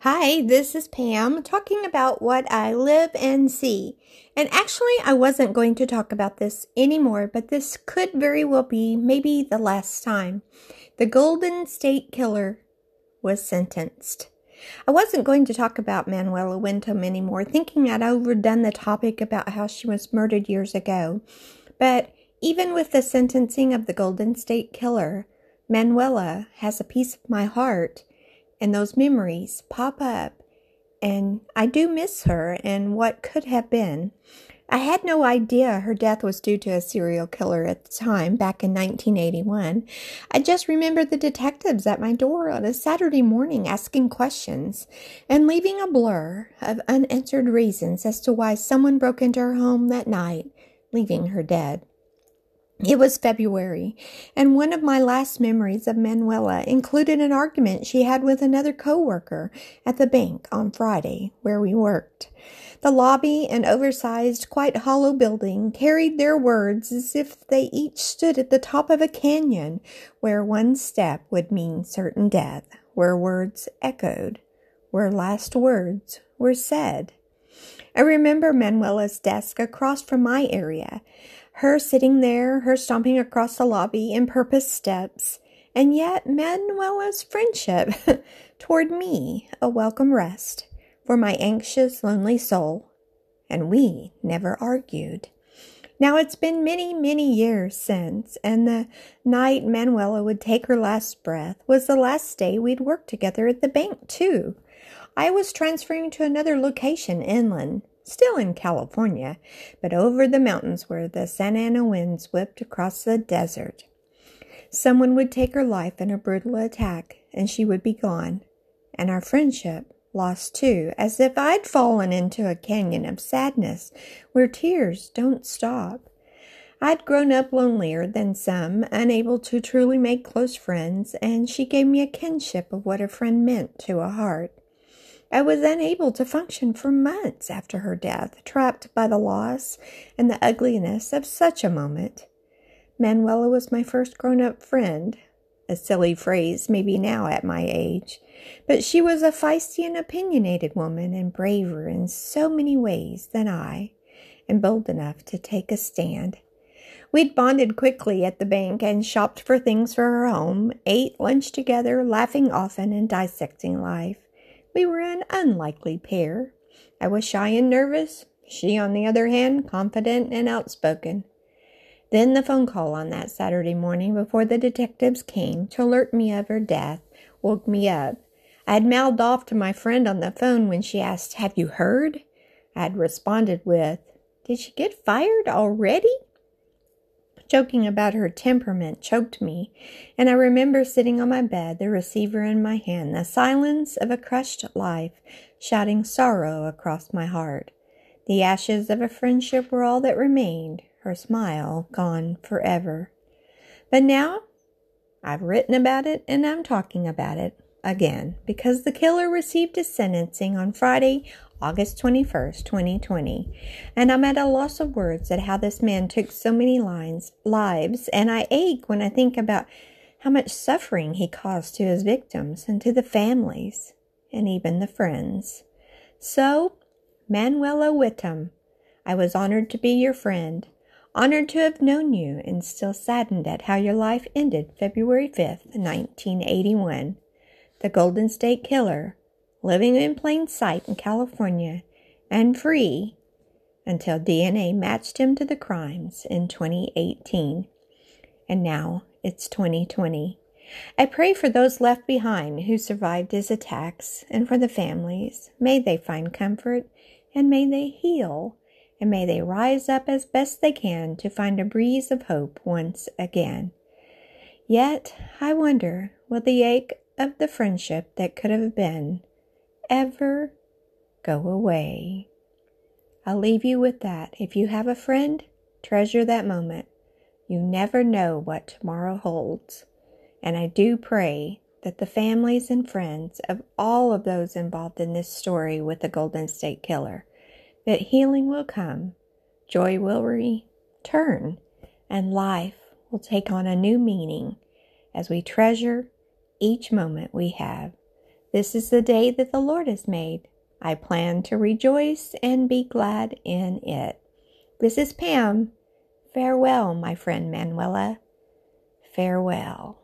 Hi, this is Pam talking about what I live and see. And actually, I wasn't going to talk about this anymore, but this could very well be maybe the last time. The Golden State Killer was sentenced. I wasn't going to talk about Manuela Witthuhn anymore, thinking I'd overdone the topic about how she was murdered years ago. But even with the sentencing of the Golden State Killer, Manuela has a piece of my heart and those memories pop up. And I do miss her and what could have been. I had no idea her death was due to a serial killer at the time, back in 1981. I just remember the detectives at my door on a Saturday morning asking questions and leaving a blur of unanswered reasons as to why someone broke into her home that night, leaving her dead. It was February, and one of my last memories of Manuela included an argument she had with another coworker at the bank on Friday, where we worked. The lobby and oversized, quite hollow building carried their words as if they each stood at the top of a canyon where one step would mean certain death, where words echoed, where last words were said. I remember Manuela's desk across from my area her sitting there, her stomping across the lobby in purpose steps, and yet Manuela's friendship toward me a welcome rest for my anxious, lonely soul. And we never argued. Now it's been many, many years since, and the night Manuela would take her last breath was the last day we'd worked together at the bank, too. I was transferring to another location inland, still in California, but over the mountains where the Santa Ana winds whipped across the desert. Someone would take her life in a brutal attack, and she would be gone, and our friendship lost too, as if I'd fallen into a canyon of sadness where tears don't stop. I'd grown up lonelier than some, unable to truly make close friends, and she gave me a kinship of what a friend meant to a heart. I was unable to function for months after her death, trapped by the loss and the ugliness of such a moment. Manuela was my first grown up friend, a silly phrase maybe now at my age, but she was a feisty and opinionated woman and braver in so many ways than I, and bold enough to take a stand. We'd bonded quickly at the bank and shopped for things for her home, ate lunch together, laughing often and dissecting life. We were an unlikely pair. I was shy and nervous, she, on the other hand, confident and outspoken. Then the phone call on that Saturday morning before the detectives came to alert me of her death woke me up. I had mouthed off to my friend on the phone when she asked, Have you heard? I had responded with, Did she get fired already? Joking about her temperament choked me, and I remember sitting on my bed, the receiver in my hand, the silence of a crushed life shouting sorrow across my heart. The ashes of a friendship were all that remained, her smile gone forever. But now I've written about it and I'm talking about it again because the killer received his sentencing on Friday, August 21st, 2020. And I'm at a loss of words at how this man took so many lines, lives, and I ache when I think about how much suffering he caused to his victims and to the families and even the friends. So, Manuela Witthuhn, I was honored to be your friend, honored to have known you, and still saddened at how your life ended February 5th, 1981. The Golden State Killer living in plain sight in California and free until DNA matched him to the crimes in 2018. And now it's 2020. I pray for those left behind who survived his attacks and for the families. May they find comfort and may they heal and may they rise up as best they can to find a breeze of hope once again. Yet, I wonder, will the ache of the friendship that could have been ever go away. I'll leave you with that. If you have a friend, treasure that moment. You never know what tomorrow holds. And I do pray that the families and friends of all of those involved in this story with the Golden State Killer, that healing will come, joy will return, and life will take on a new meaning as we treasure each moment we have This is the day that the Lord has made. I plan to rejoice and be glad in it. This is Pam. Farewell, my friend Manuela. Farewell.